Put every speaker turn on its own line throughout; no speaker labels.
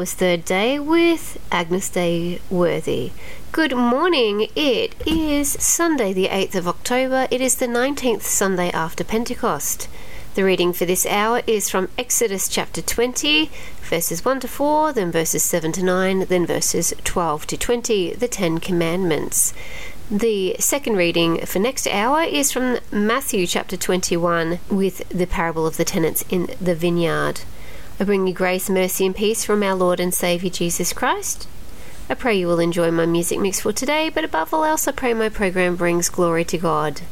was Third Day with Agnus Dei Worthy. Good morning. It is Sunday, the 8th of October. It is the 19th Sunday after Pentecost. The reading for this hour is from Exodus chapter 20, verses 1 to 4, then verses 7 to 9, then verses 12 to 20, the Ten Commandments. The second reading for next hour is from Matthew chapter 21 with the parable of the tenants in the vineyard. I bring you grace, mercy, and peace from our Lord and Saviour Jesus Christ. I pray you will enjoy my music mix for today, but above all else, I pray my program brings glory to God.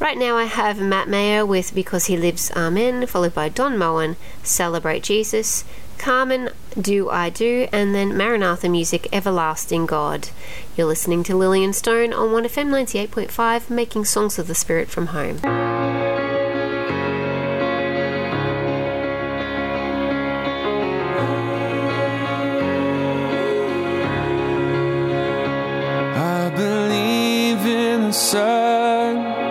Right now, I have Matt Maher with Because He Lives, Amen, followed by Don Moen, Celebrate Jesus, Carmen, Do I Do, and then Maranatha Music, Everlasting God. You're listening to Lillian Stone on 1FM 98.5, making songs of the Spirit from home.
Sun.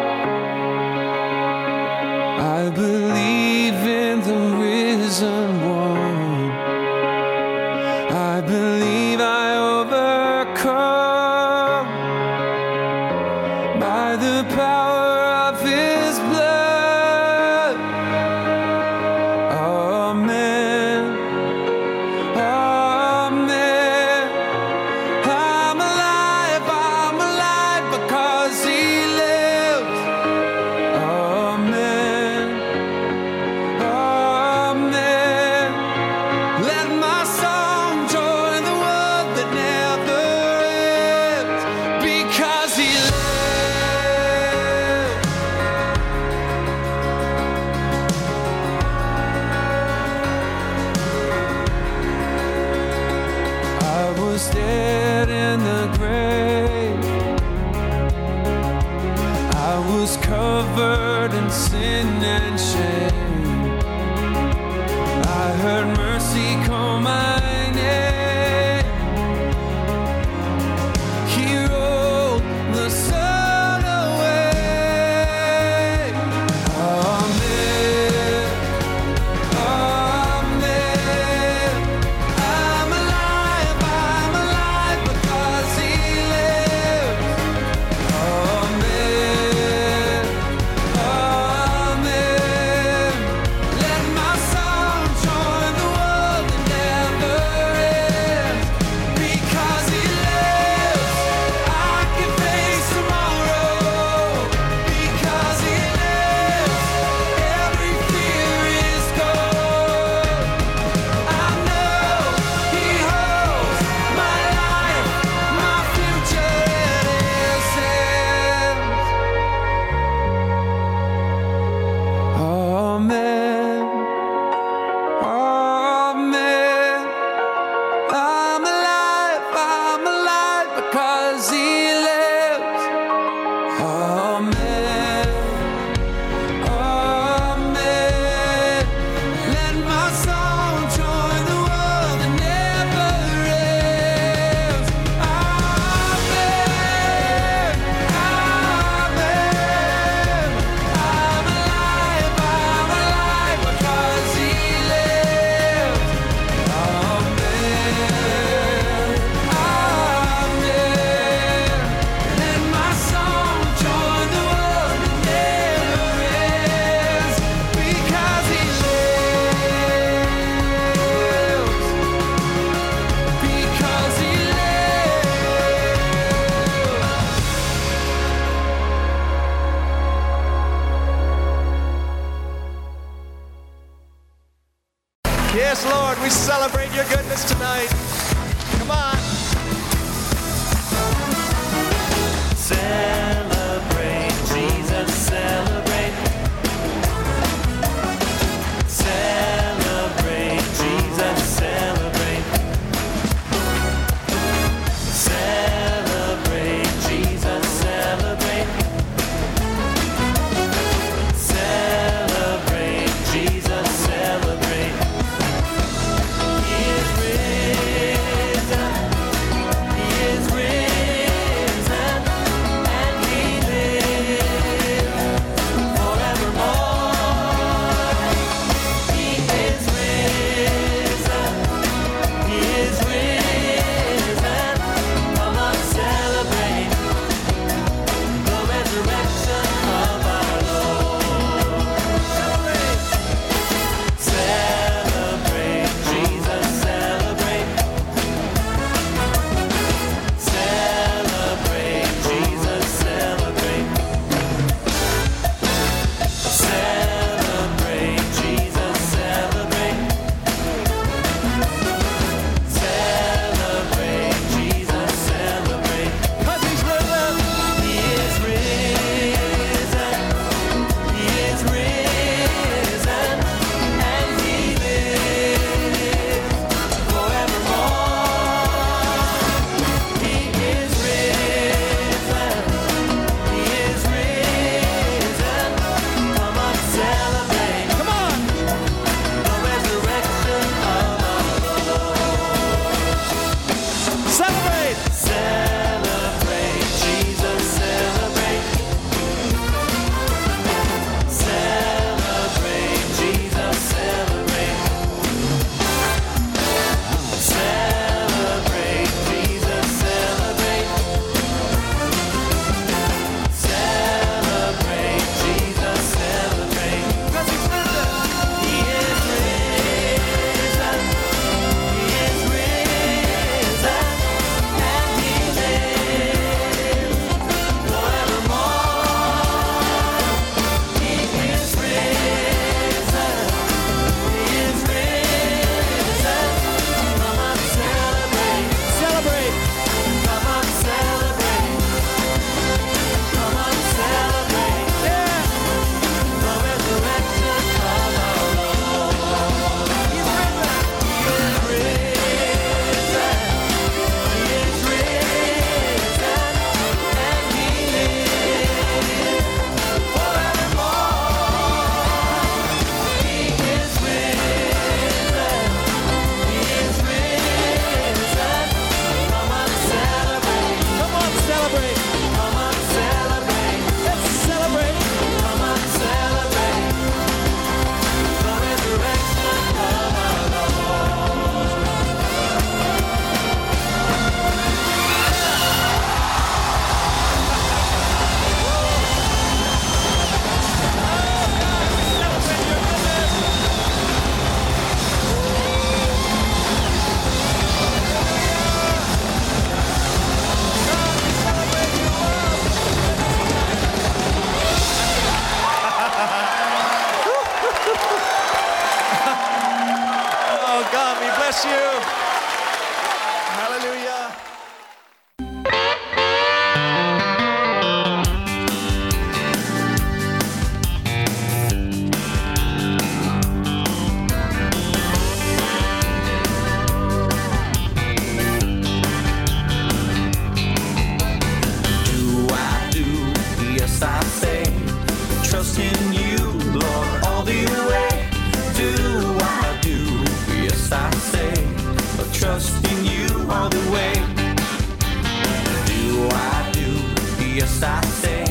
say,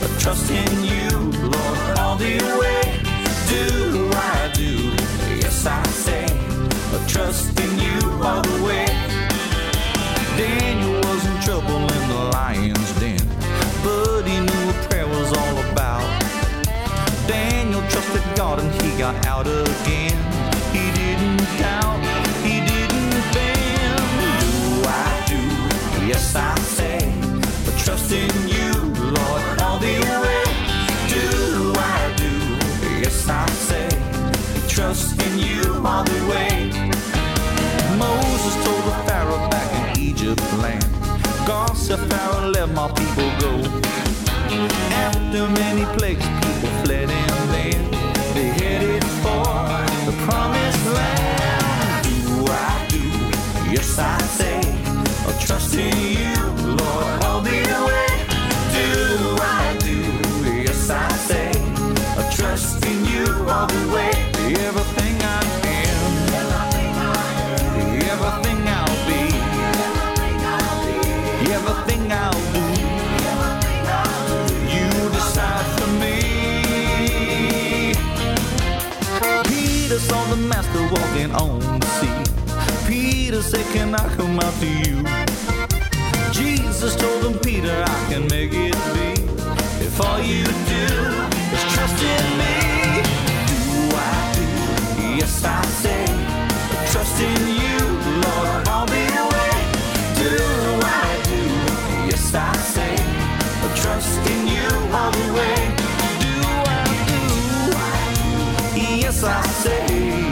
but trust in you, Lord, all the way. Do I do? Yes, I say, but trust in you all the way. Daniel was in trouble in the lion's den, but he knew what prayer was all about. Daniel trusted God and he got out again. He didn't doubt, he didn't bend. Do I do? Yes, I Way. Moses told the Pharaoh back in Egypt land, God said, Pharaoh, let my people go. After many plagues, people fled and then they headed for the promised land. Do I do? Yes, I say, I trust in you. Saw the master walking on the sea. Peter said, Can I come out to you? Jesus told him, Peter, I can make it be. If all you do is trust in me, do I do? Yes, I say, trust in you, Lord, I'll be the way. Do I do? Yes, I say, trust in you all the way. Do? Yes,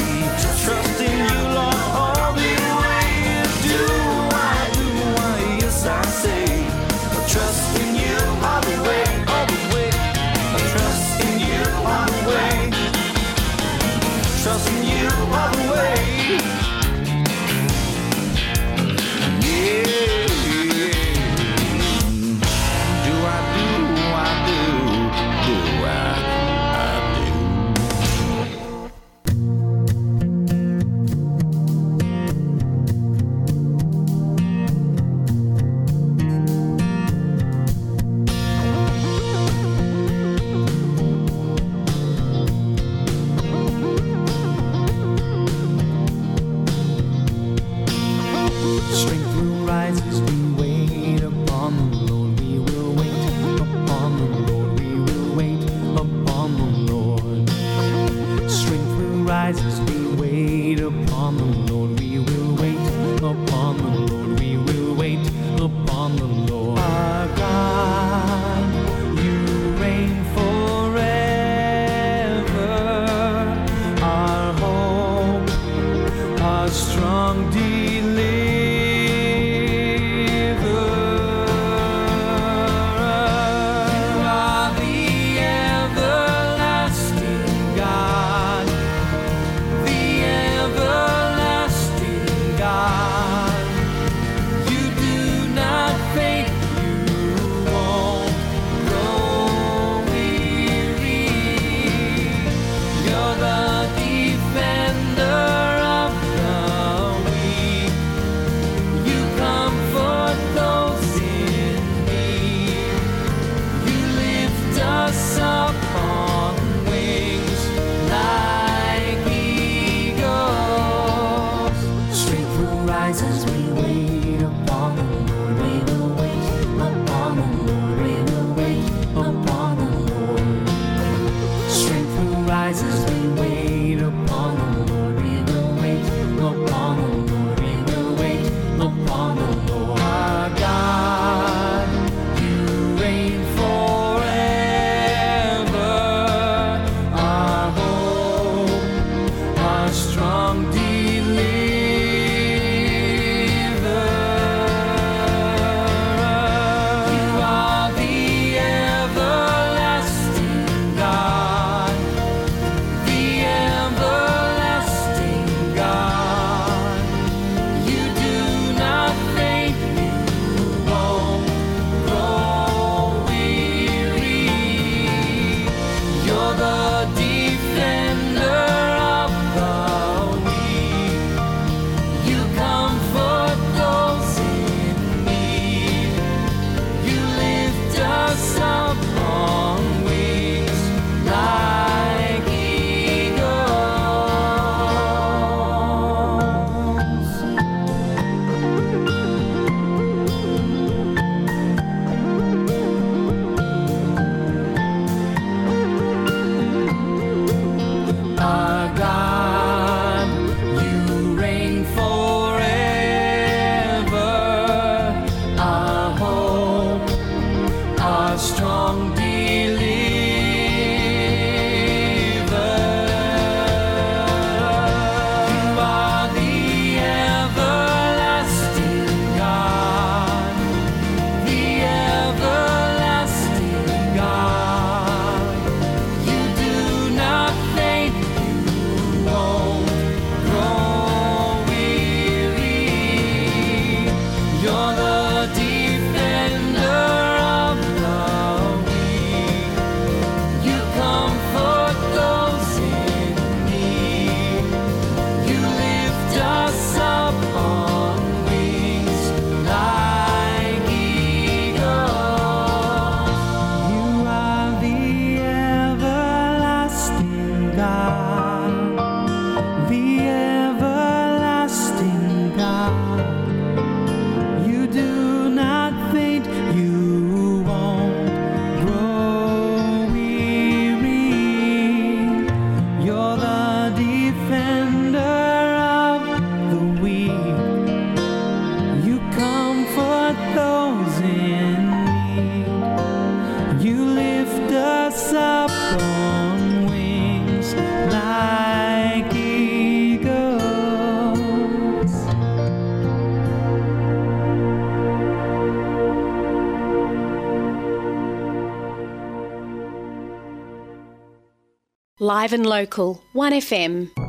Live and local, 1FM.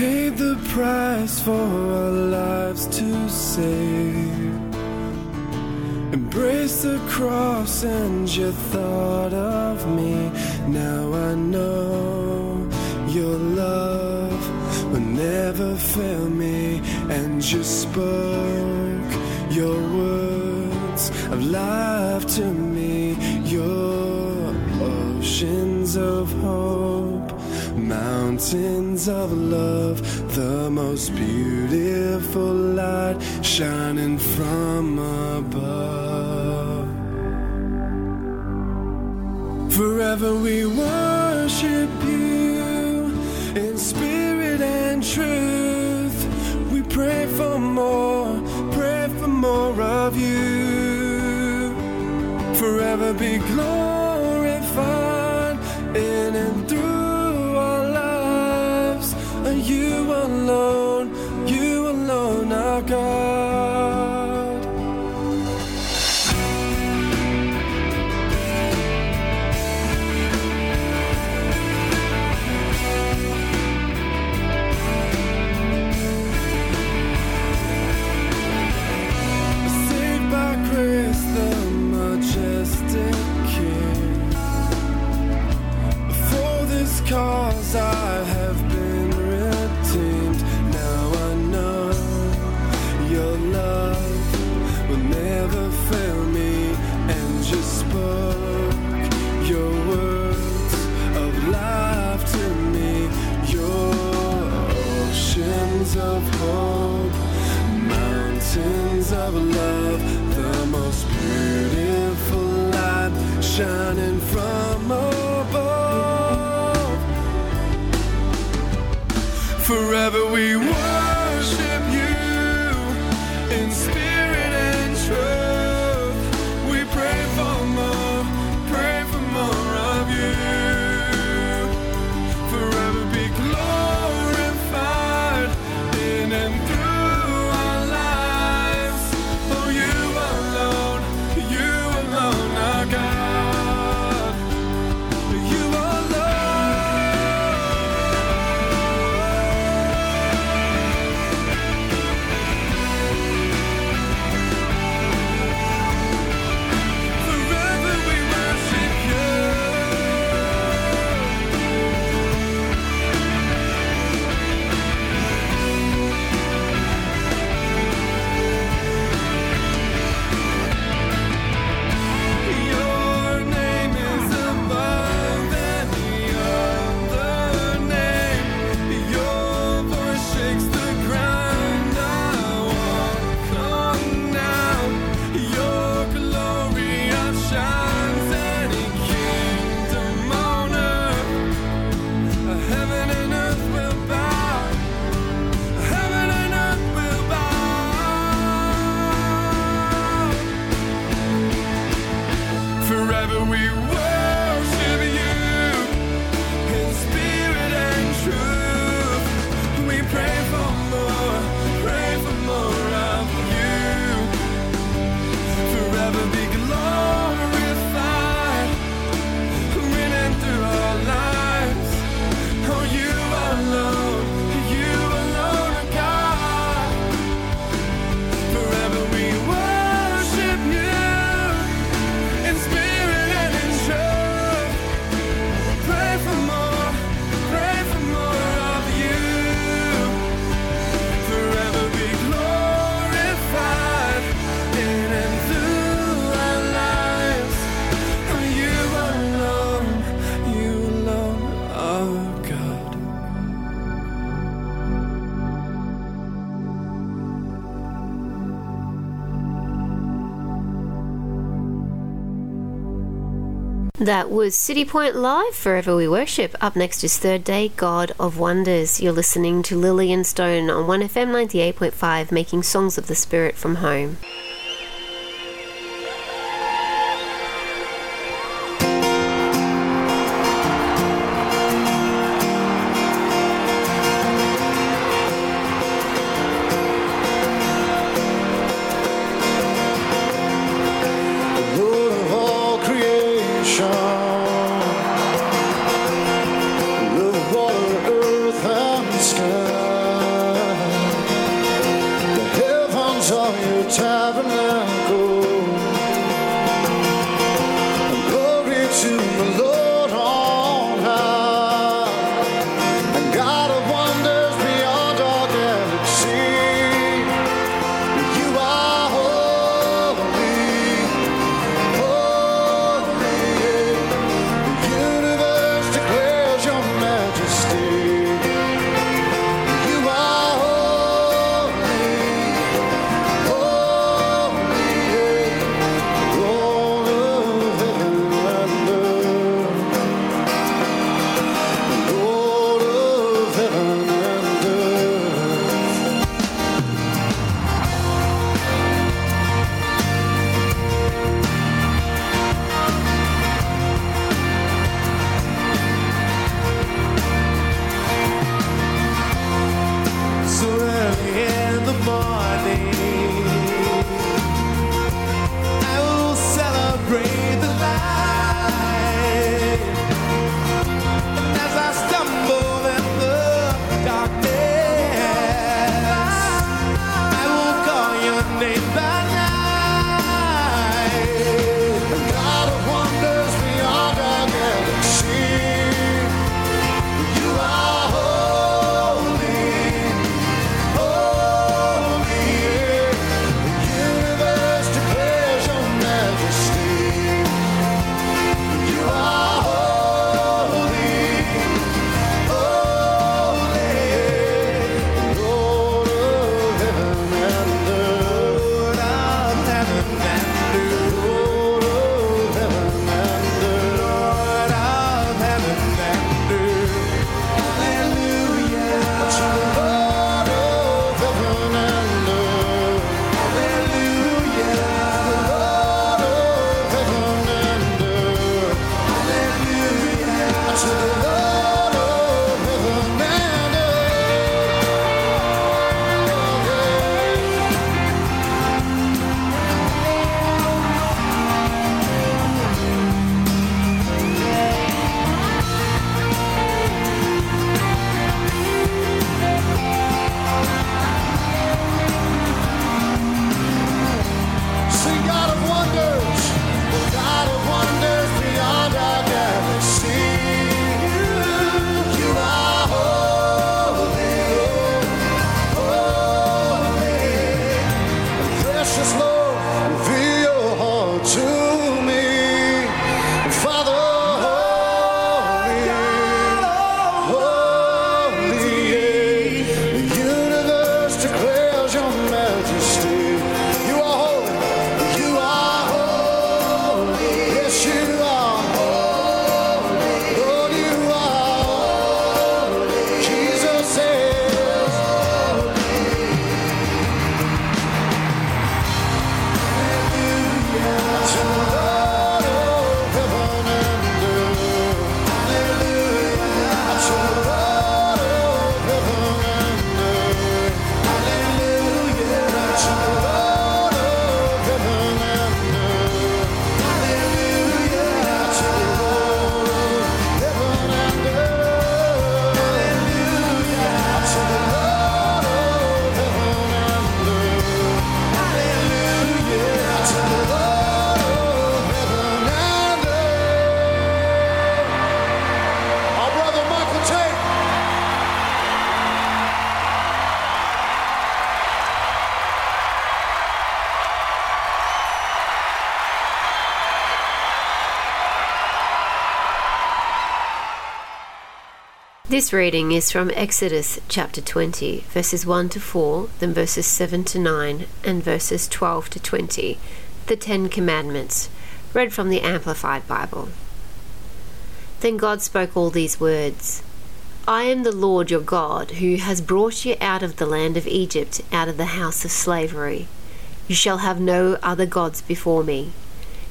Paid the price for our lives to save. Embrace the cross and you thought of me. Now I know your love will never fail me. And you spoke your words of life to me. Your oceans of hope, mountains of love, the most beautiful light shining from above. Forever we worship you in spirit and truth. We pray for more, pray for more of you. Forever be glorified
That was Citipointe Live, Forever We Worship. Up next is Third Day, God of Wonders. You're listening to Lillian Stone on 1FM 98.5, making songs of the Spirit from home. This reading is from Exodus chapter 20, verses 1 to 4, then verses 7 to 9, and verses 12 to 20, the Ten Commandments, read from the Amplified Bible.
Then God spoke all these words I am the Lord your God, who has brought you out of the land of Egypt, out of the house of slavery. You shall have no other gods before me.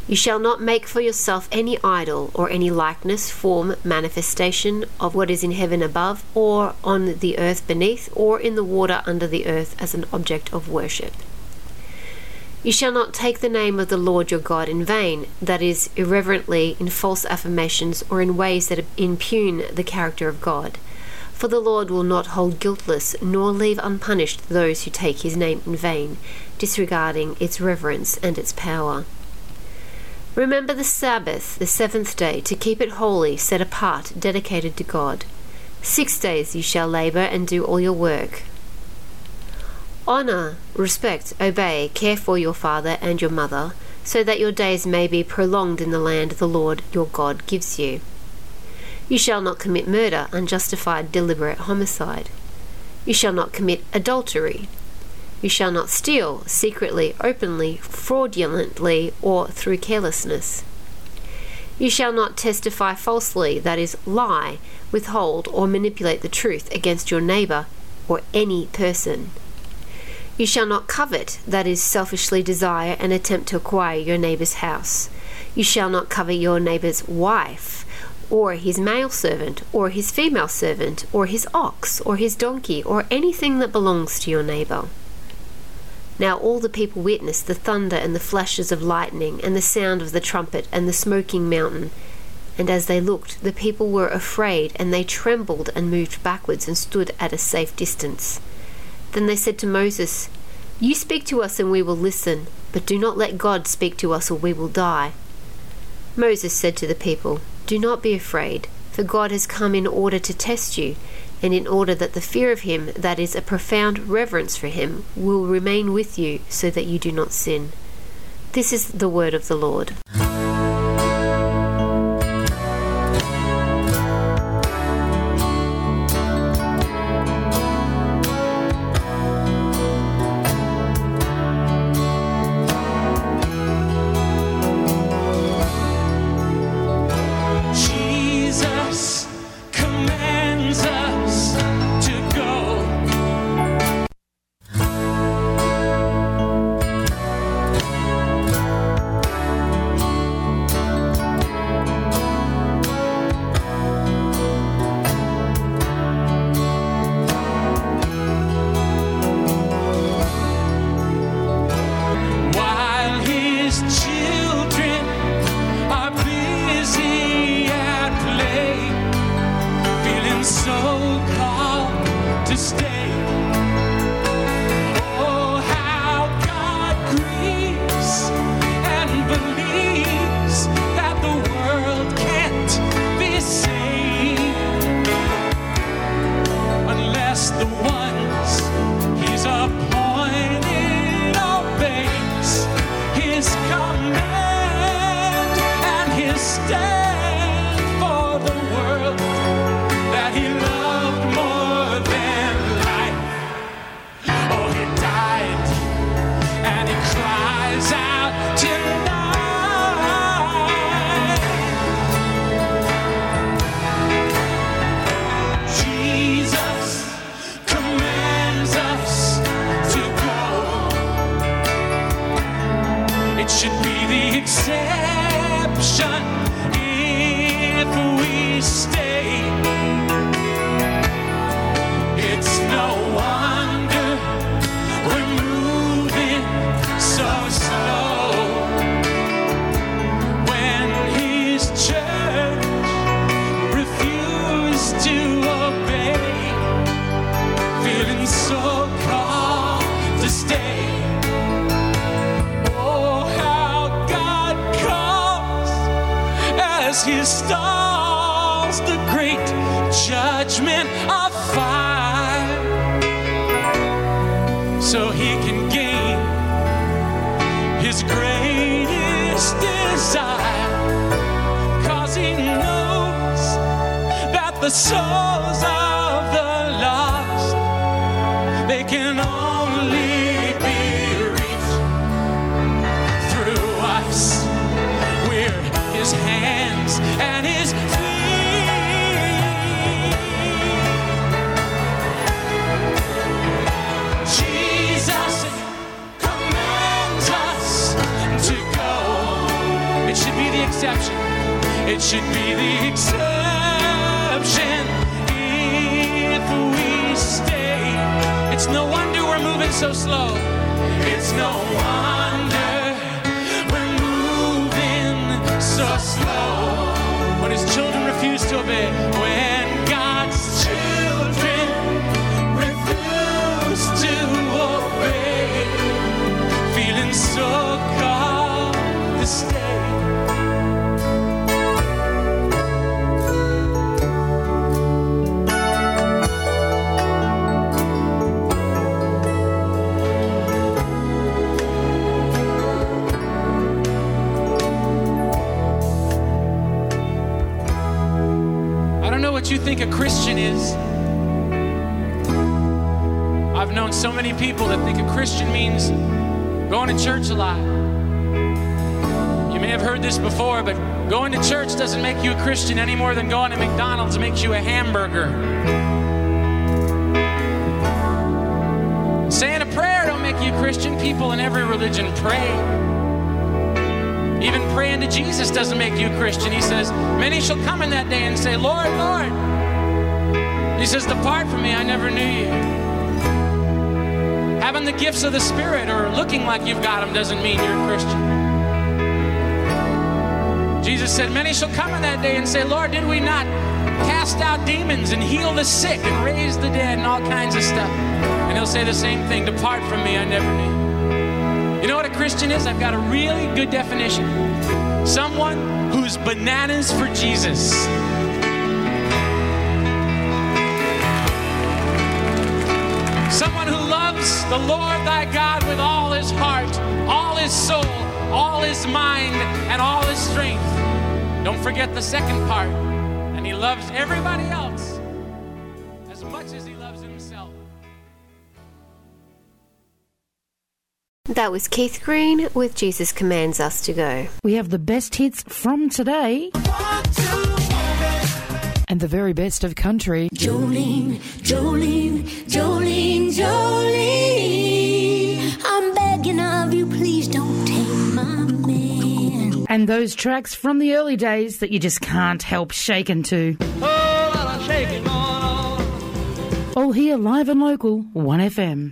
You shall not make for yourself any idol, or any likeness, form, manifestation of what is in heaven above, or on the earth beneath, or in the water under the earth as an object of worship. You shall not take the name of the Lord your God in vain, that is, irreverently, in false affirmations, or in ways that impugn the character of God. For the Lord will not hold guiltless, nor leave unpunished those who take his name in vain, disregarding its reverence and its power. Remember the Sabbath, the seventh day, to keep it holy, set apart, dedicated to God. Six days you shall labor and do all your work. Honor, respect, obey, care for your father and your mother, so that your days may be prolonged in the land the Lord your God gives you. You shall not commit murder, unjustified, deliberate homicide. You shall not commit adultery. You shall not steal, secretly, openly, fraudulently, or through carelessness. You shall not testify falsely, that is, lie, withhold, or manipulate the truth against your neighbor or any person. You shall not covet, that is, selfishly desire and attempt to acquire your neighbor's house. You shall not covet your neighbor's wife, or his male servant, or his female servant, or his ox, or his donkey, or anything that belongs to your neighbor. Now all the people witnessed the thunder and the flashes of lightning, and the sound of the trumpet, and the smoking mountain. And as they looked, the people were afraid, and they trembled and moved backwards and stood at a safe distance. Then they said to Moses, You speak to us and we will listen, but do not let God speak to us or we will die. Moses said to the people, Do not be afraid, for God has come in order to test you, and in order that the fear of him, that is, a profound reverence for him, will remain with you, so that you do not sin. This is the word of the Lord.
We're moving so slow. It's no wonder we're moving so slow. When his children refuse to obey. When you think a Christian is. I've known so many people that think a Christian means going to church a lot. You may have heard this before, but going to church doesn't make you a Christian any more than going to McDonald's makes you a hamburger. Saying a prayer don't make you a Christian. People in every religion pray. Even praying to Jesus doesn't make you a Christian. He says, Many shall come in that day and say, Lord, Lord. He says, Depart from me, I never knew you. Having the gifts of the Spirit or looking like you've got them doesn't mean you're a Christian. Jesus said, Many shall come in that day and say, Lord, did we not cast out demons and heal the sick and raise the dead and all kinds of stuff? And he'll say the same thing Depart from me, I never knew. Christian is? I've got a really good definition. Someone who's bananas for Jesus. Someone who loves the Lord thy God with all his heart, all his soul, all his mind, and all his strength. Don't forget the second part. And he loves everybody else
That was Keith Green with Jesus Commands Us to Go.
We have the best hits from today and the very best of country.
Jolene, Jolene, Jolene, Jolene. I'm begging of you, please don't take my man.
And those tracks from the early days that you just can't help shaking to. All here live and local, 1FM.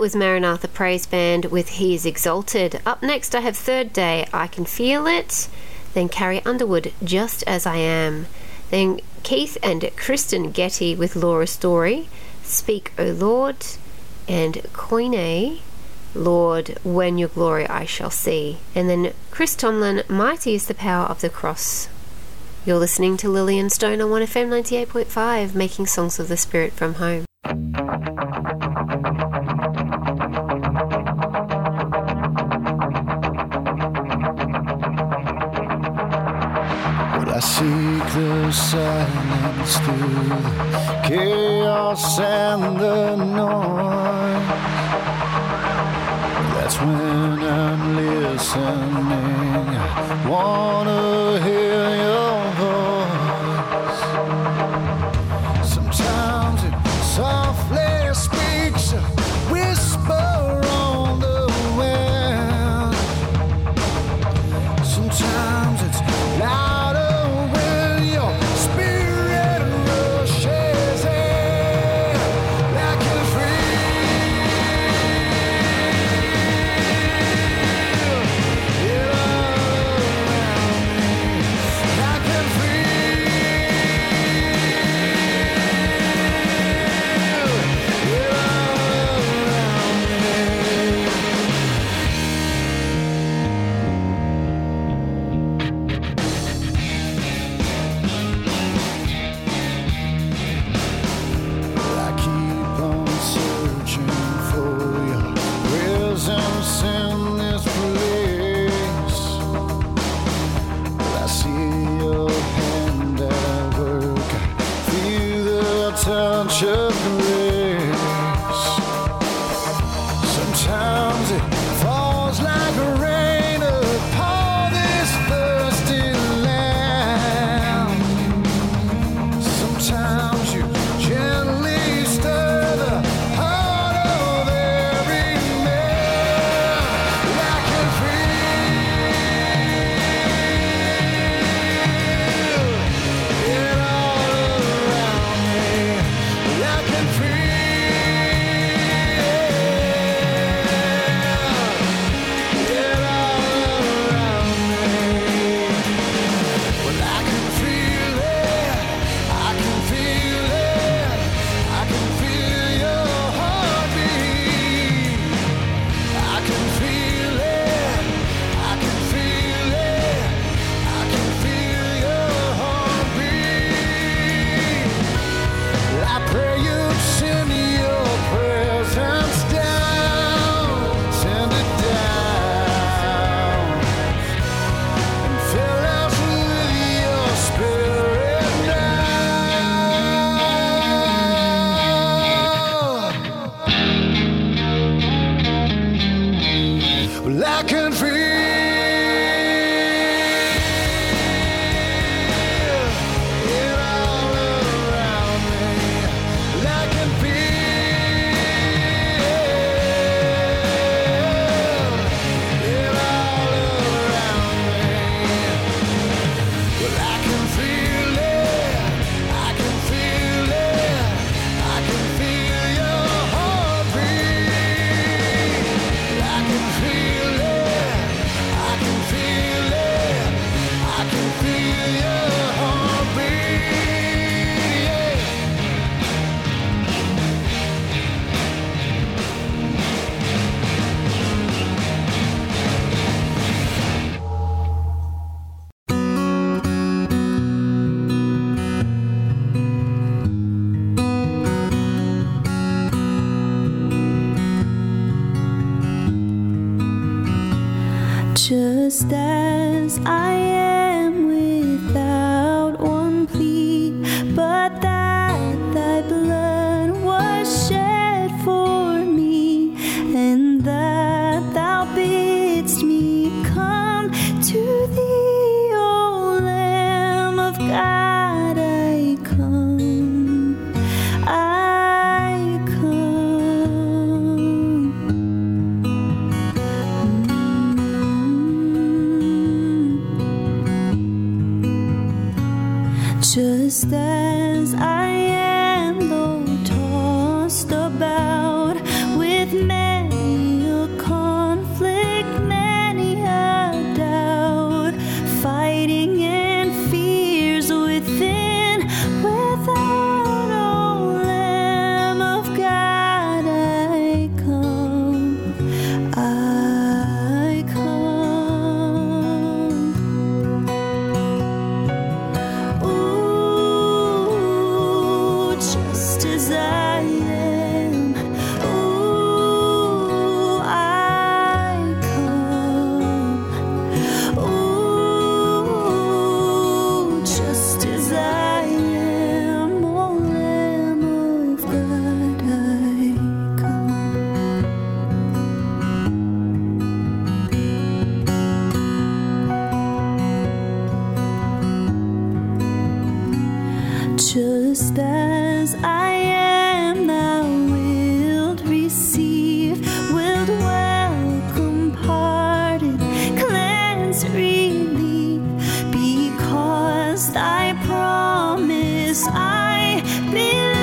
was Maranatha Praise Band with He is Exalted. Up next, I have Third Day, I Can Feel It. Then Carrie Underwood, Just As I Am. Then Keith and Kristyn Getty with Laura Story, Speak, O Lord. And Koine, Lord, when your glory I shall see. And then Chris Tomlin, Mighty is the Power of the Cross. You're listening to Lillian Stone on 1FM 98.5, making songs of the Spirit from home.
through silence, through the chaos and the noise. That's when I'm listening. I wanna hear.
promise I believe.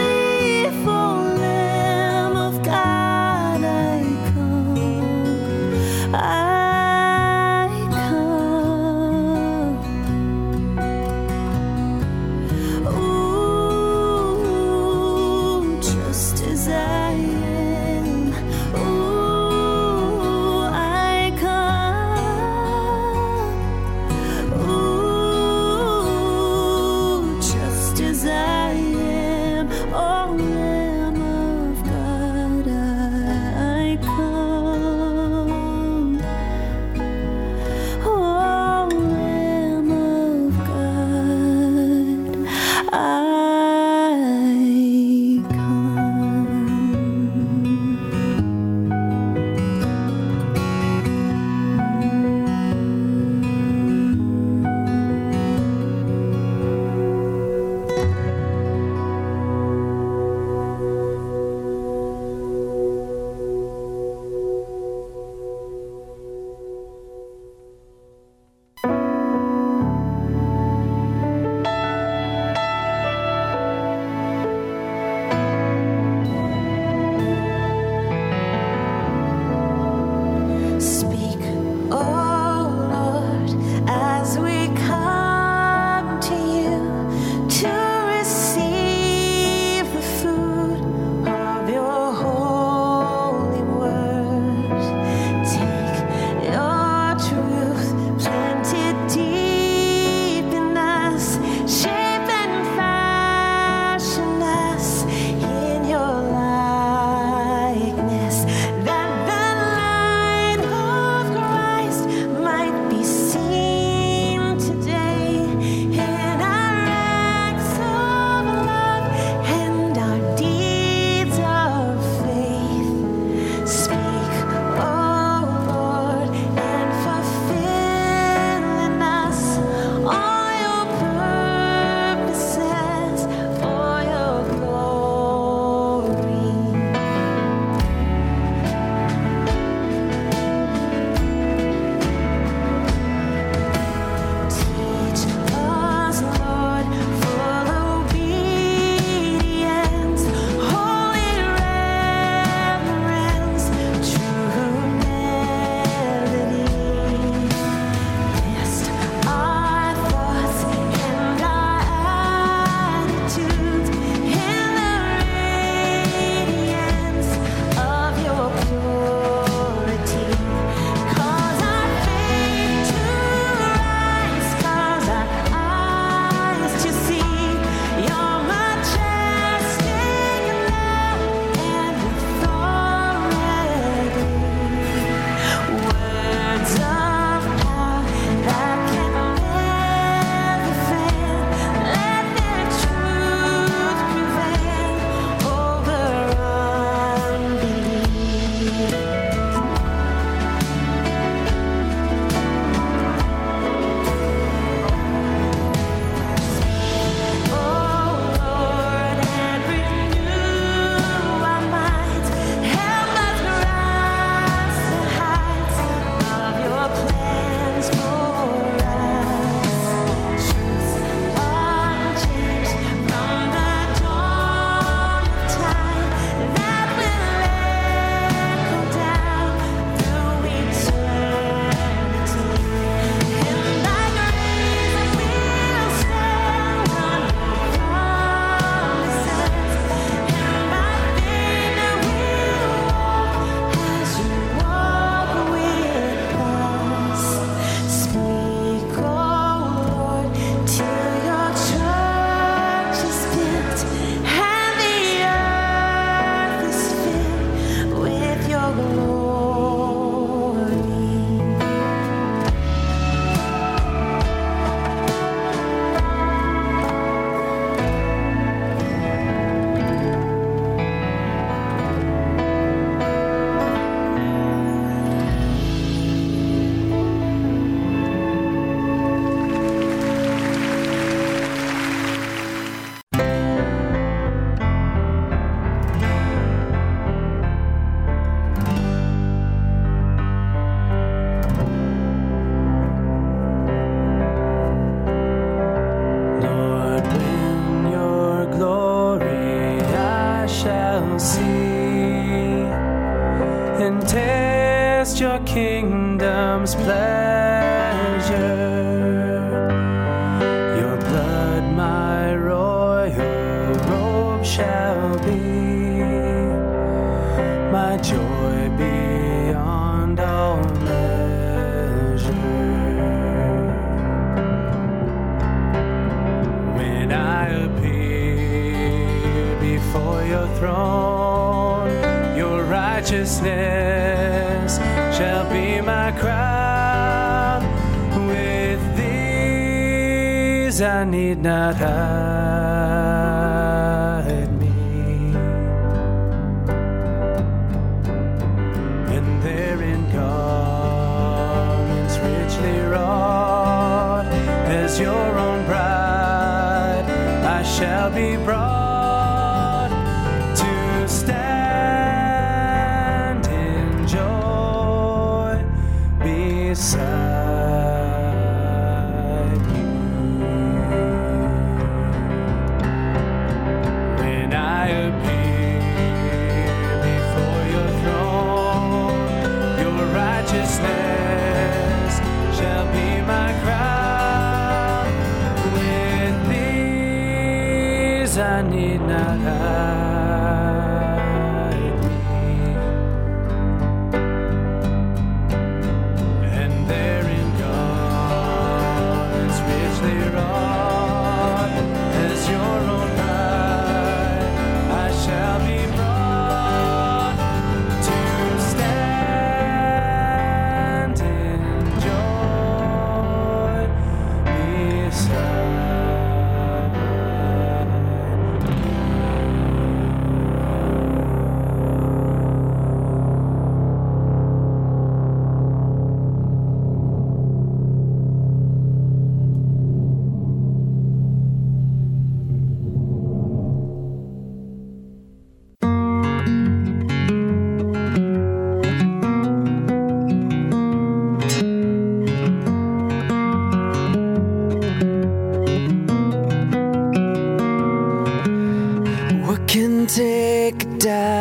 Take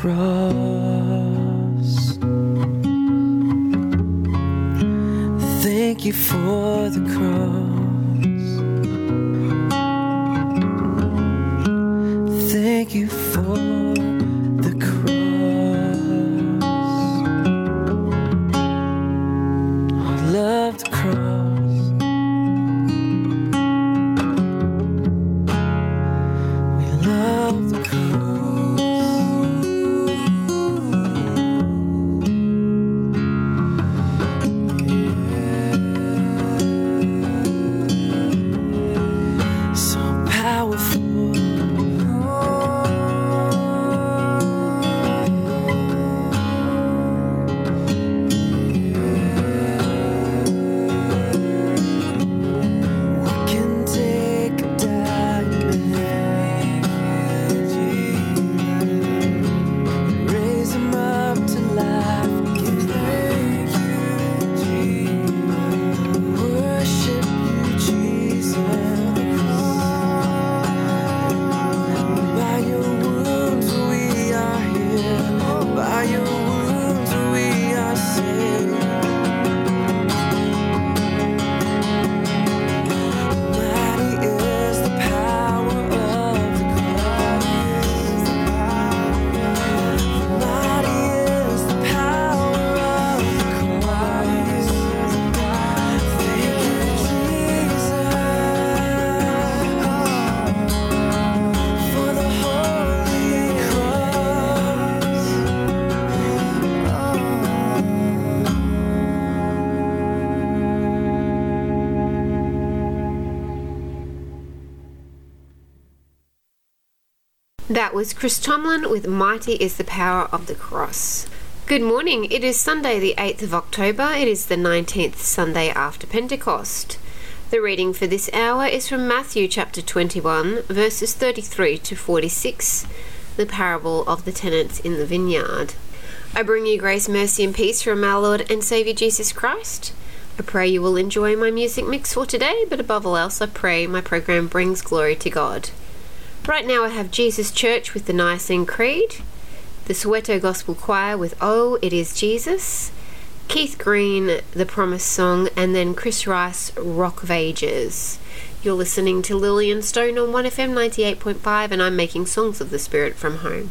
cross. Thank you for the cross.
That was Chris Tomlin with Mighty is the Power of the Cross. Good morning. It is Sunday, the 8th of October. It is the 19th Sunday after Pentecost. The reading for this hour is from Matthew chapter 21, verses 33 to 46, the parable of the tenants in the vineyard. I bring you grace, mercy, and peace from our Lord and Saviour Jesus Christ. I pray you will enjoy my music mix for today, but above all else, I pray my program brings glory to God. Right now, I have Jesus Church with the Nicene Creed, the Soweto Gospel Choir with Oh, It Is Jesus, Keith Green, The Promise Song, and then Chris Rice, Rock of Ages. You're listening to Lillian Stone on 1FM 98.5, and I'm making songs of the Spirit from home.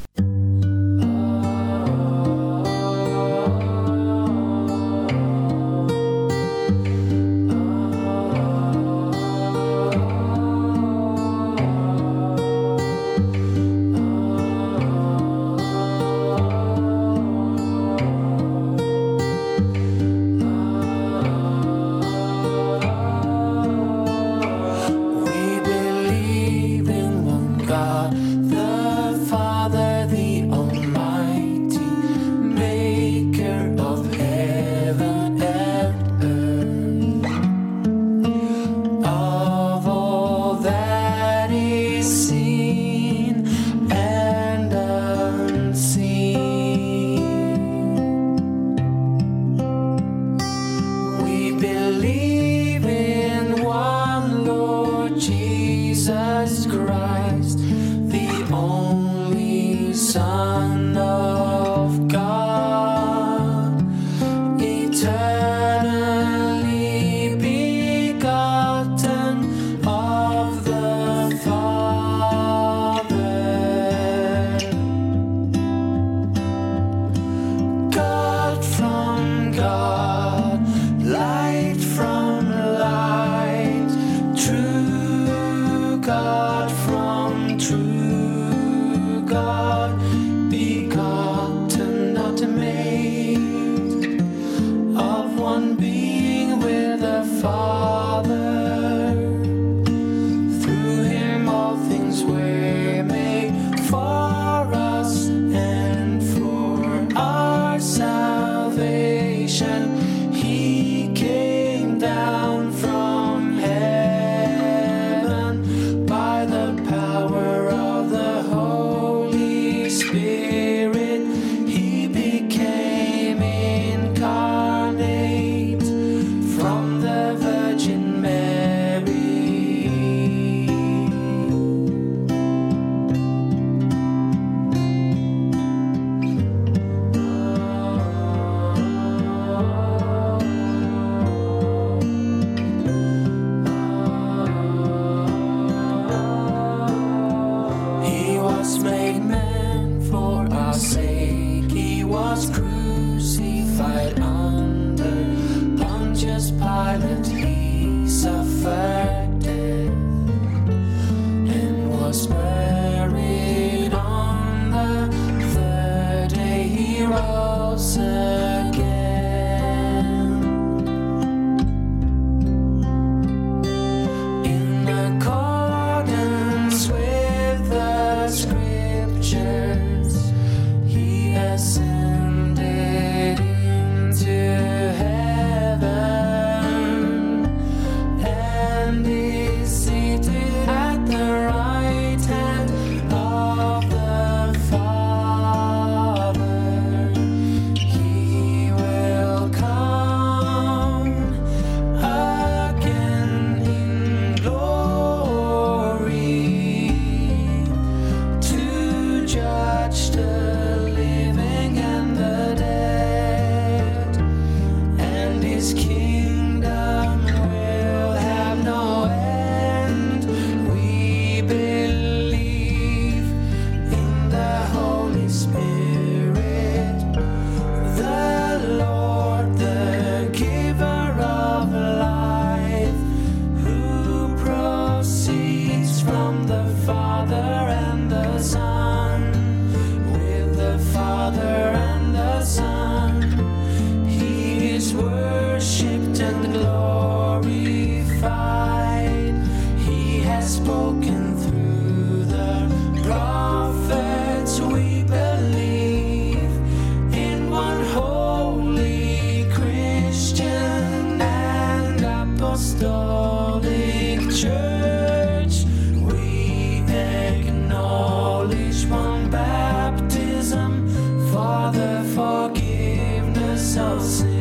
Forgiveness of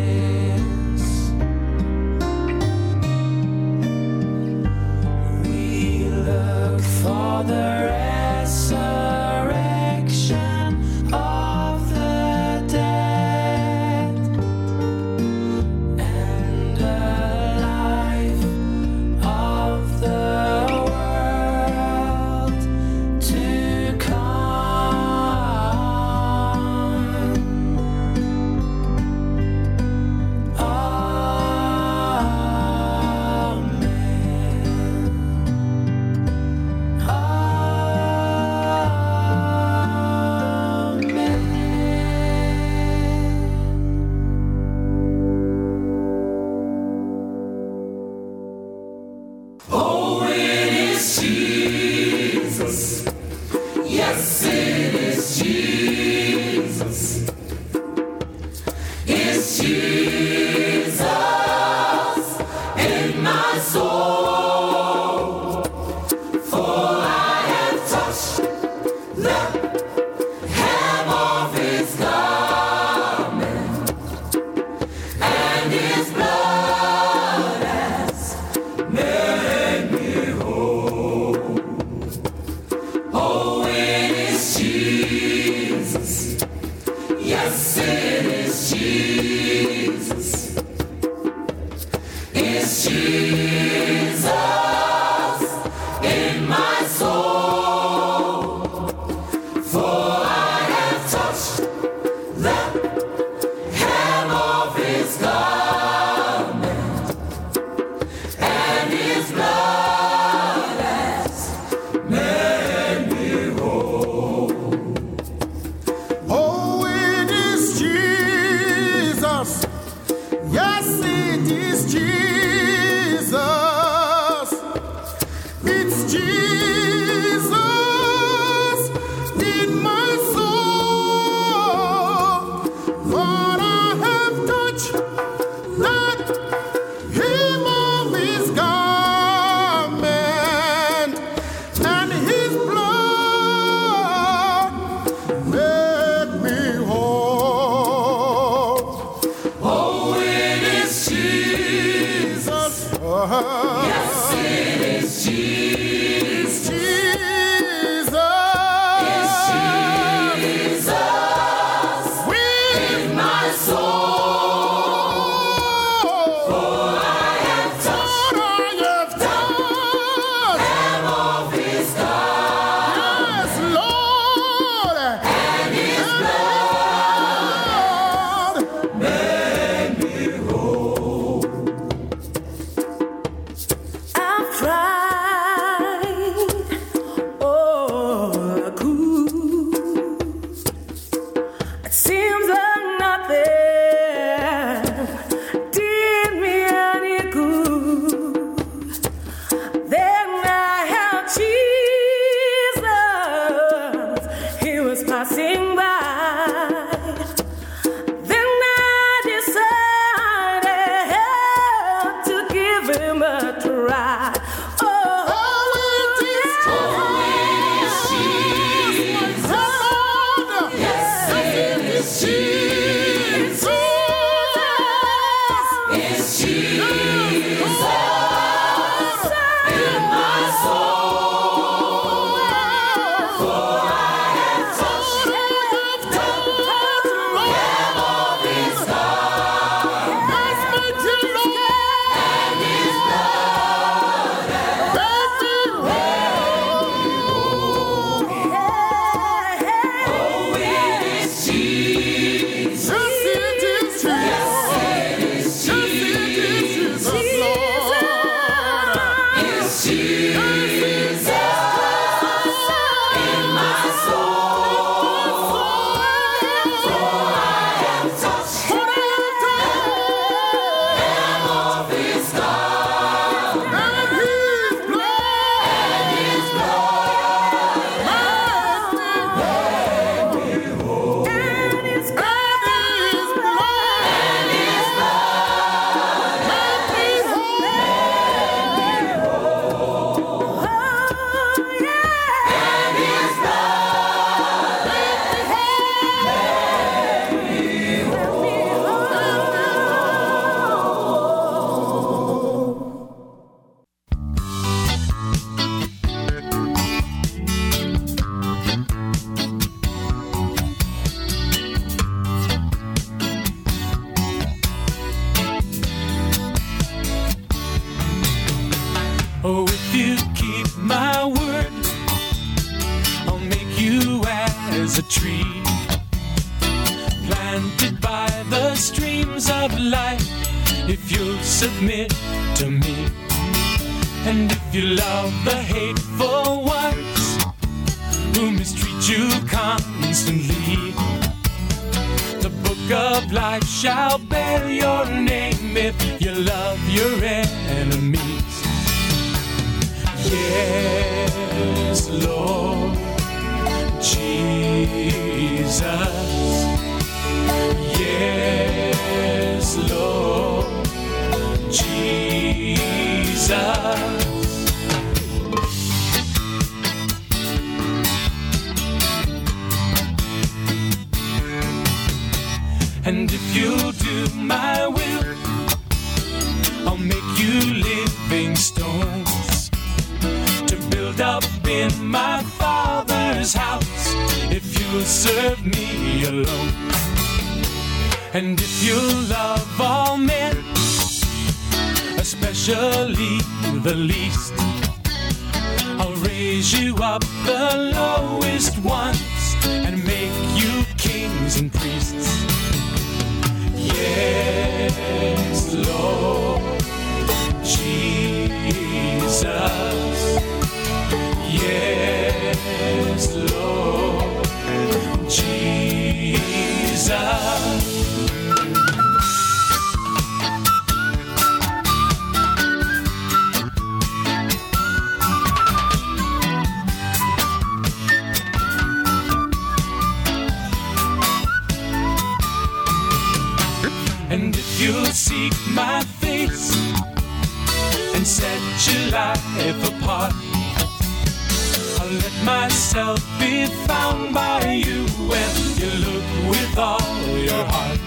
your
heart.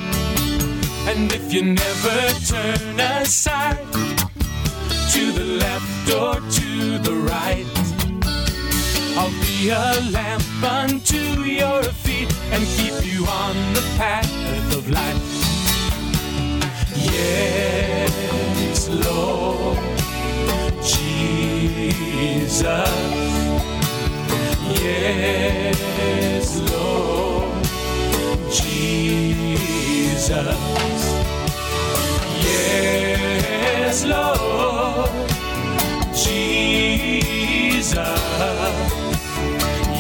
And if you never turn aside to the left or to the right, I'll be a lamp unto your feet and keep you on the path of life. Yes, Lord Jesus. Yes, Lord Jesus. Yes, Lord Jesus.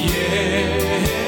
Yes,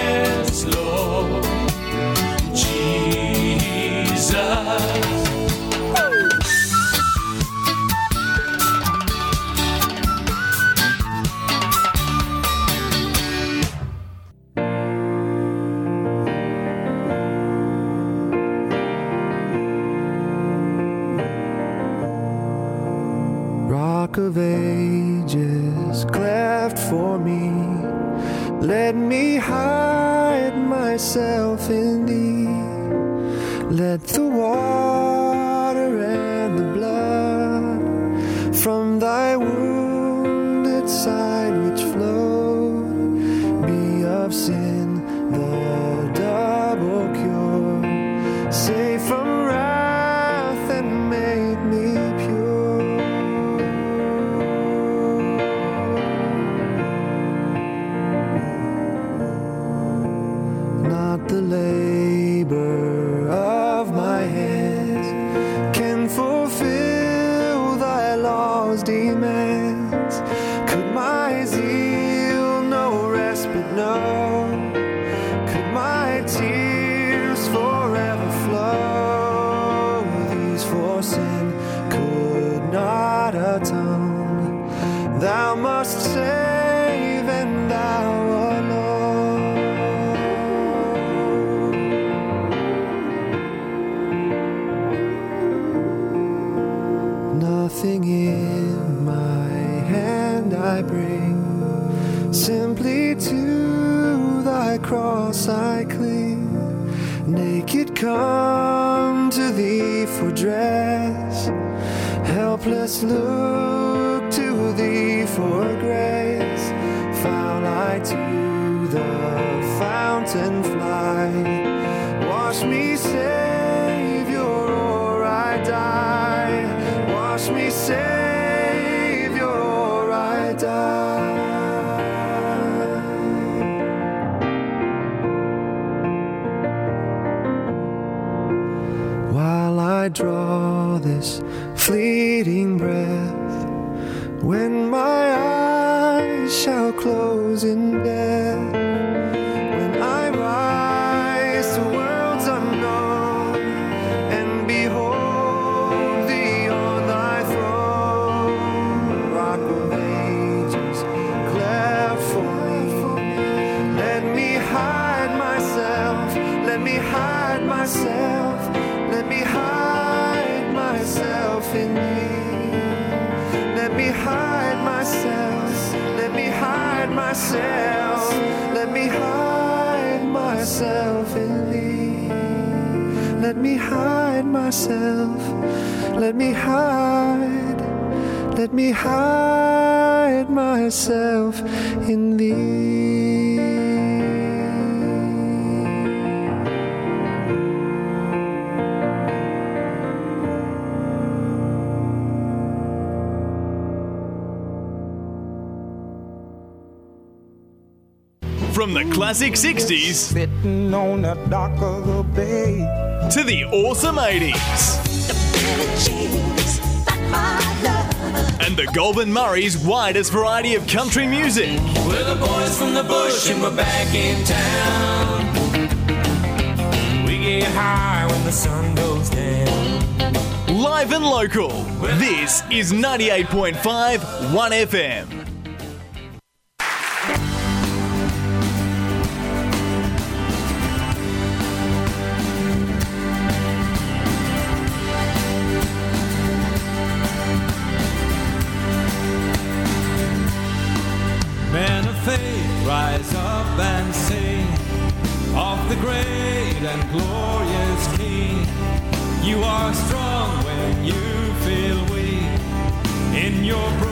Let me hide myself, let me hide, let me hide myself in thee.
From the classic 60s
Sitting on the dock of the bay.
to the awesome 80s. And the Goulburn Murray's widest variety of country music.
We're the boys from the bush and we're back in town. We get high when the sun goes down.
Live and local. This is 98.5 1FM.
your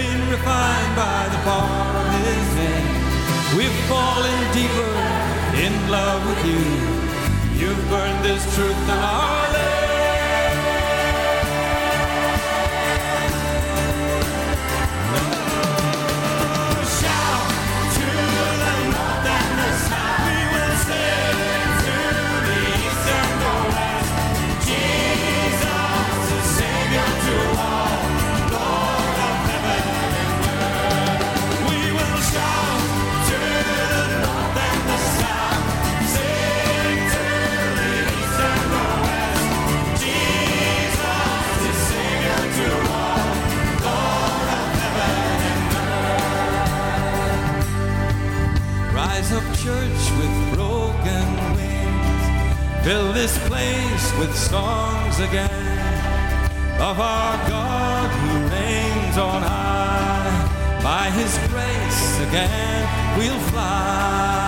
been refined by the power of his hand. We've fallen deeper in love with you. You've burned this truth in our Fill this place with songs again of our God who reigns on high. By his grace again we'll fly.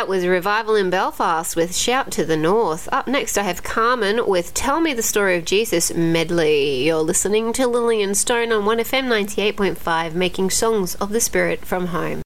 that was Revival in Belfast with Shout to the North. Up next, I have Carmen with Tell Me the Story of Jesus medley. You're listening to Lillian Stone on 1FM 98.5, making songs of the Spirit from home.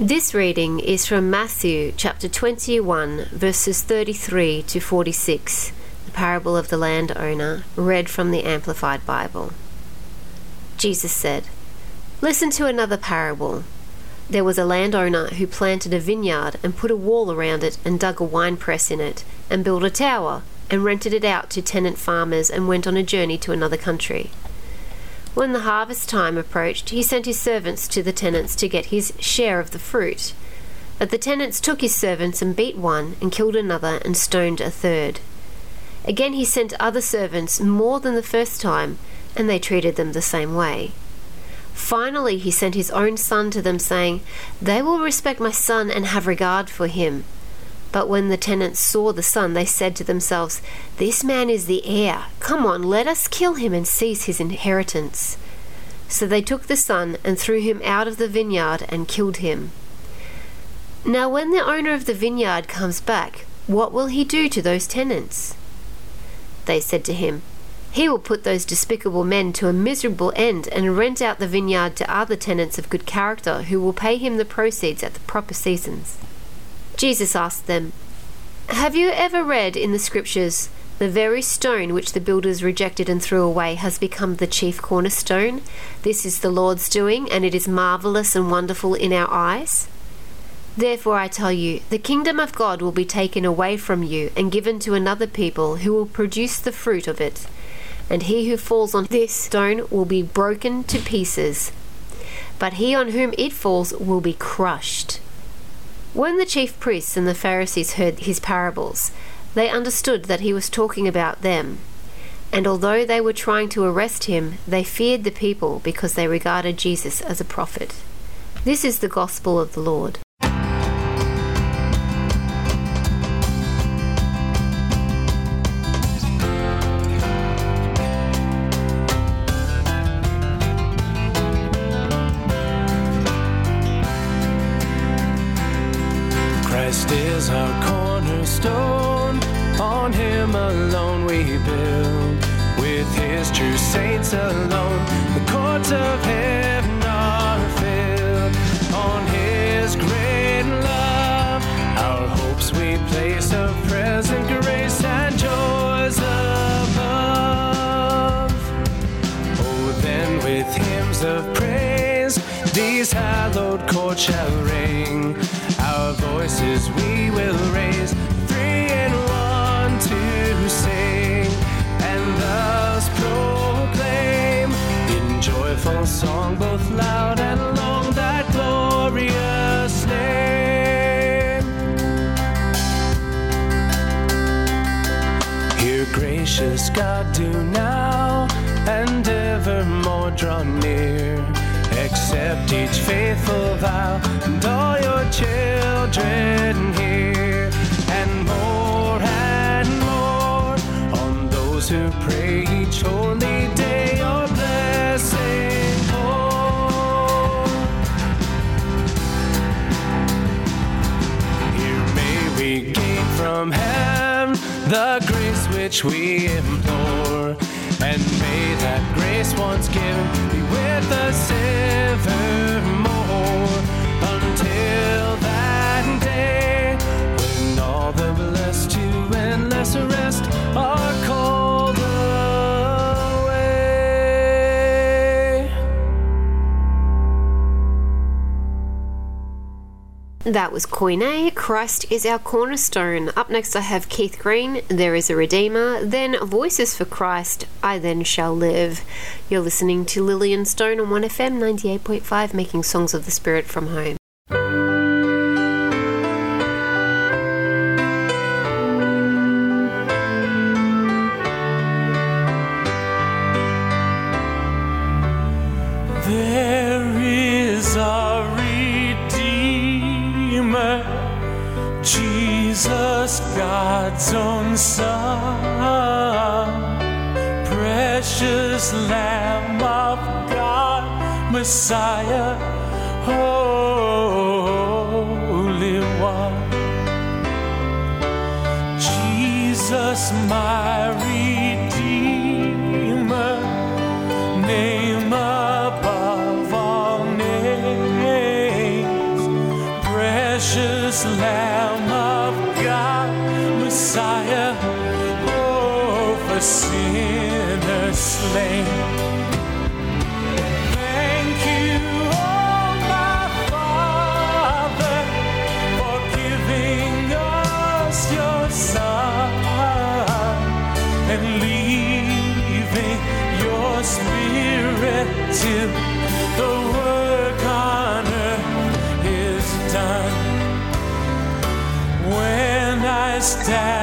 This reading is from Matthew chapter 21, verses 33 to 46, the parable of the landowner, read from the Amplified Bible. Jesus said, Listen to another parable. There was a landowner who planted a vineyard and put a wall around it and dug a winepress in it and built a tower and rented it out to tenant farmers and went on a journey to another country. When the harvest time approached, he sent his servants to the tenants to get his share of the fruit. But the tenants took his servants and beat one, and killed another, and stoned a third. Again he sent other servants more than the first time, and they treated them the same way. Finally he sent his own son to them, saying, They will respect my son and have regard for him. But when the tenants saw the son, they said to themselves, This man is the heir. Come on, let us kill him and seize his inheritance. So they took the son and threw him out of the vineyard and killed him. Now, when the owner of the vineyard comes back, what will he do to those tenants? they said to him. He will put those despicable men to a miserable end and rent out the vineyard to other tenants of good character who will pay him the proceeds at the proper seasons. Jesus asked them, Have you ever read in the Scriptures, the very stone which the builders rejected and threw away has become the chief cornerstone? This is the Lord's doing, and it is marvellous and wonderful in our eyes. Therefore, I tell you, the kingdom of God will be taken away from you and given to another people who will produce the fruit of it. And he who falls on this stone will be broken to pieces, but he on whom it falls will be crushed. When the chief priests and the Pharisees heard his parables, they understood that he was talking about them. And although they were trying to arrest him, they feared the people because they regarded Jesus as a prophet. This is the gospel of the Lord.
These hallowed courts shall ring. Our voices we will raise, three in one to sing, and thus proclaim in joyful song, both loud and long, that glorious name. Hear gracious God do now and evermore draw near. Accept each faithful vow and all your children here, and more and more on those who pray each holy day your blessing pour. Here may we gain from heaven the grace which we implore. And may that grace once given with us That
was Koine. Christ is our cornerstone. Up next, I have Keith Green. There is a Redeemer. Then Voices for Christ. I then shall live. You're listening to Lillian Stone on 1FM 98.5, making songs of the Spirit from home.
Messiah, Holy I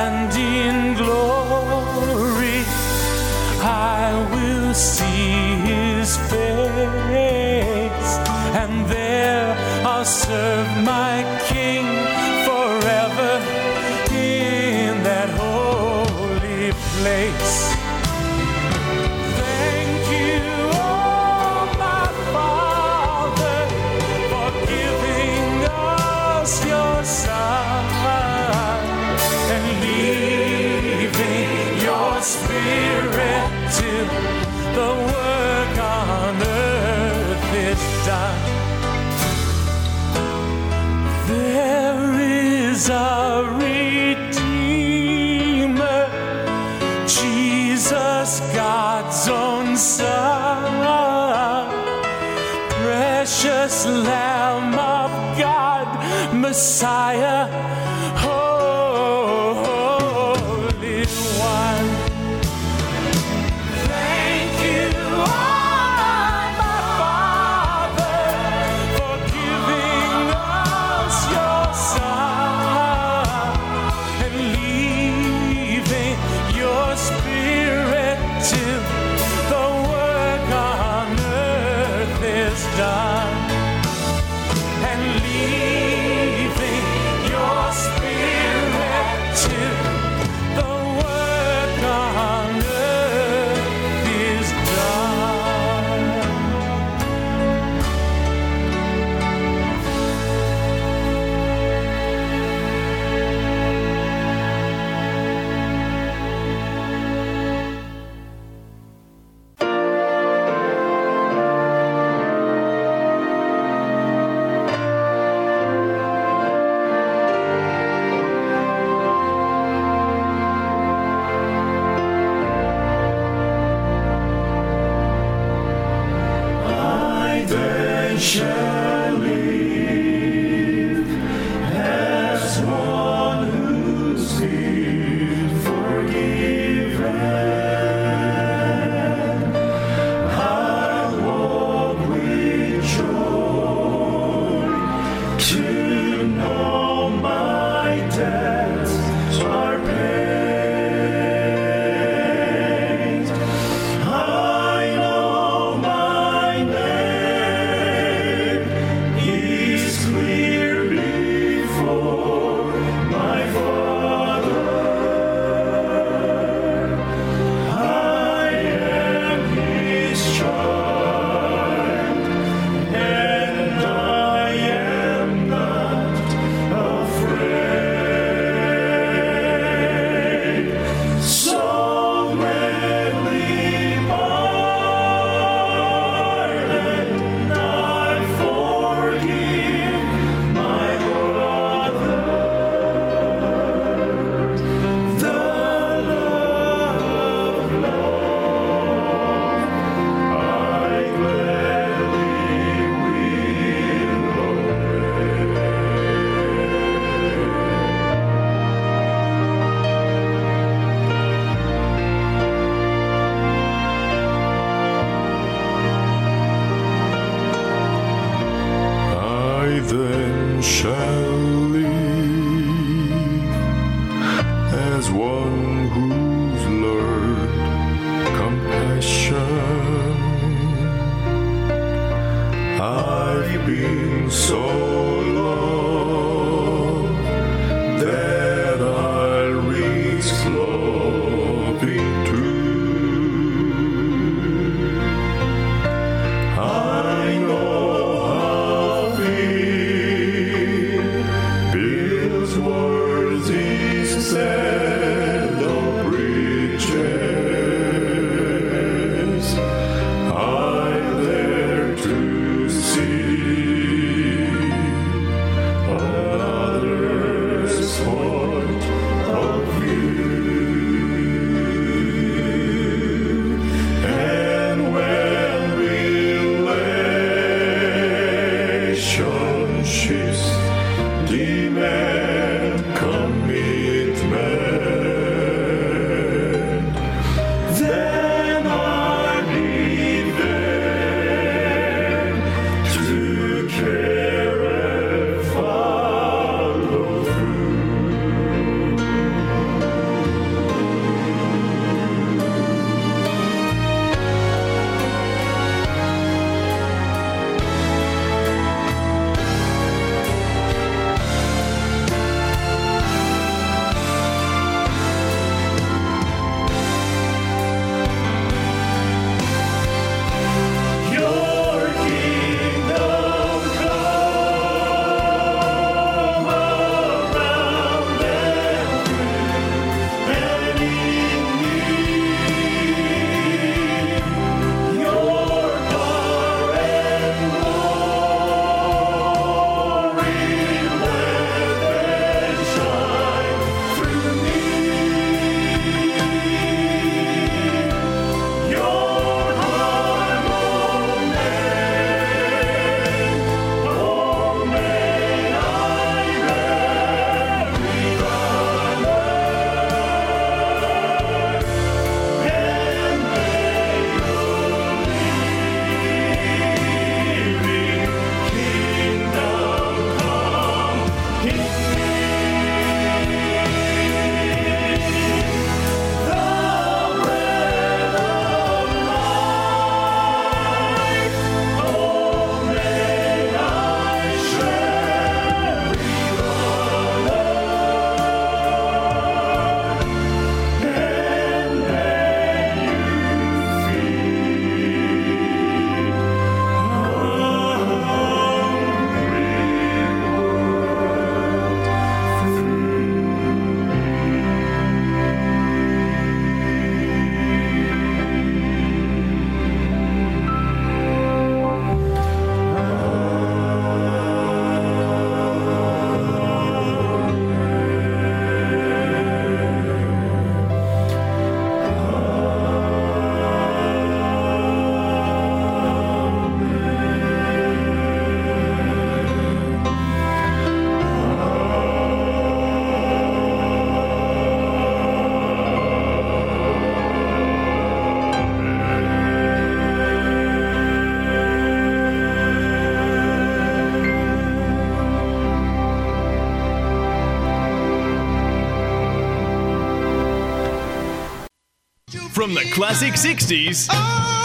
from the classic 60s oh,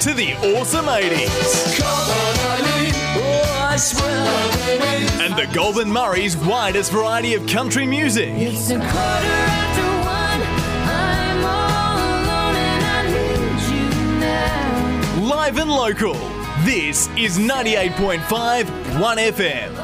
to the awesome 80s. And the Golden Murray's widest variety of country music. Live and local. This is 98.5 1FM.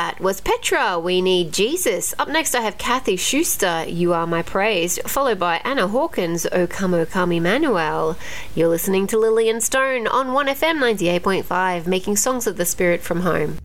that
was Petra. We need Jesus. Up next, I have Kathy Schuster. You are my praise. Followed by Anna Hawkins. O come, O come, Emmanuel. You're listening to Lillian Stone on One FM ninety eight point five, making songs of the spirit from home.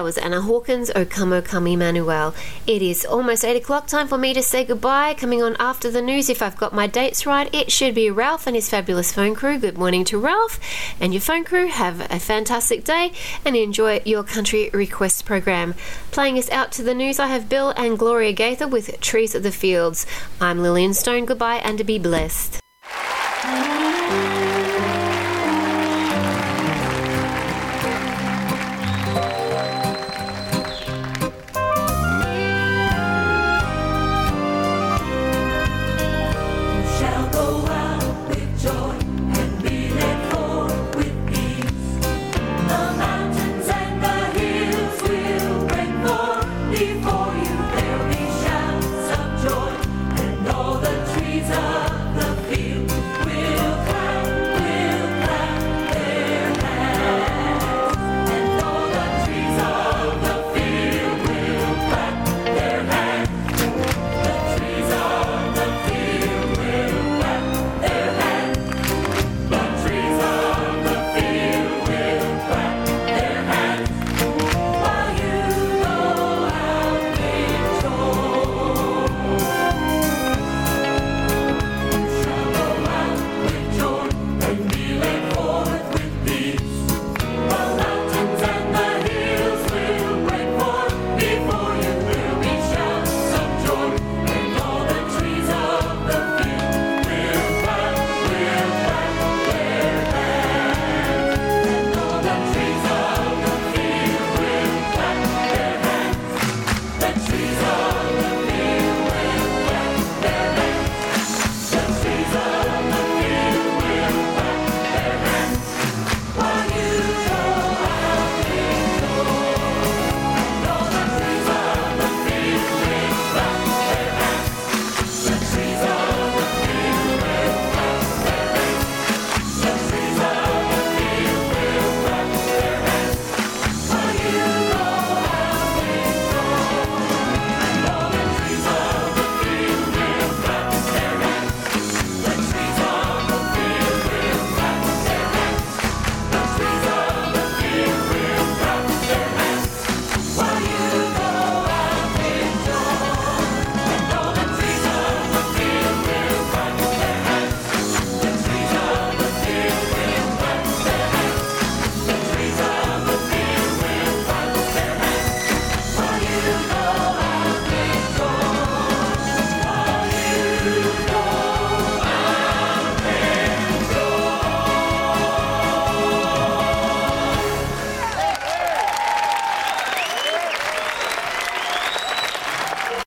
That was Anna Hawkins, O Come, O Come Emmanuel. It is almost 8 o'clock, time for me to say goodbye. Coming on after the news, if I've got my dates right, it should be Ralph and his fabulous phone crew. Good morning to Ralph and your phone crew. Have a fantastic day and enjoy your country request program. Playing us out to the news, I have Bill and Gloria Gaither with Trees of the Fields. I'm Lillian Stone. Goodbye and be blessed.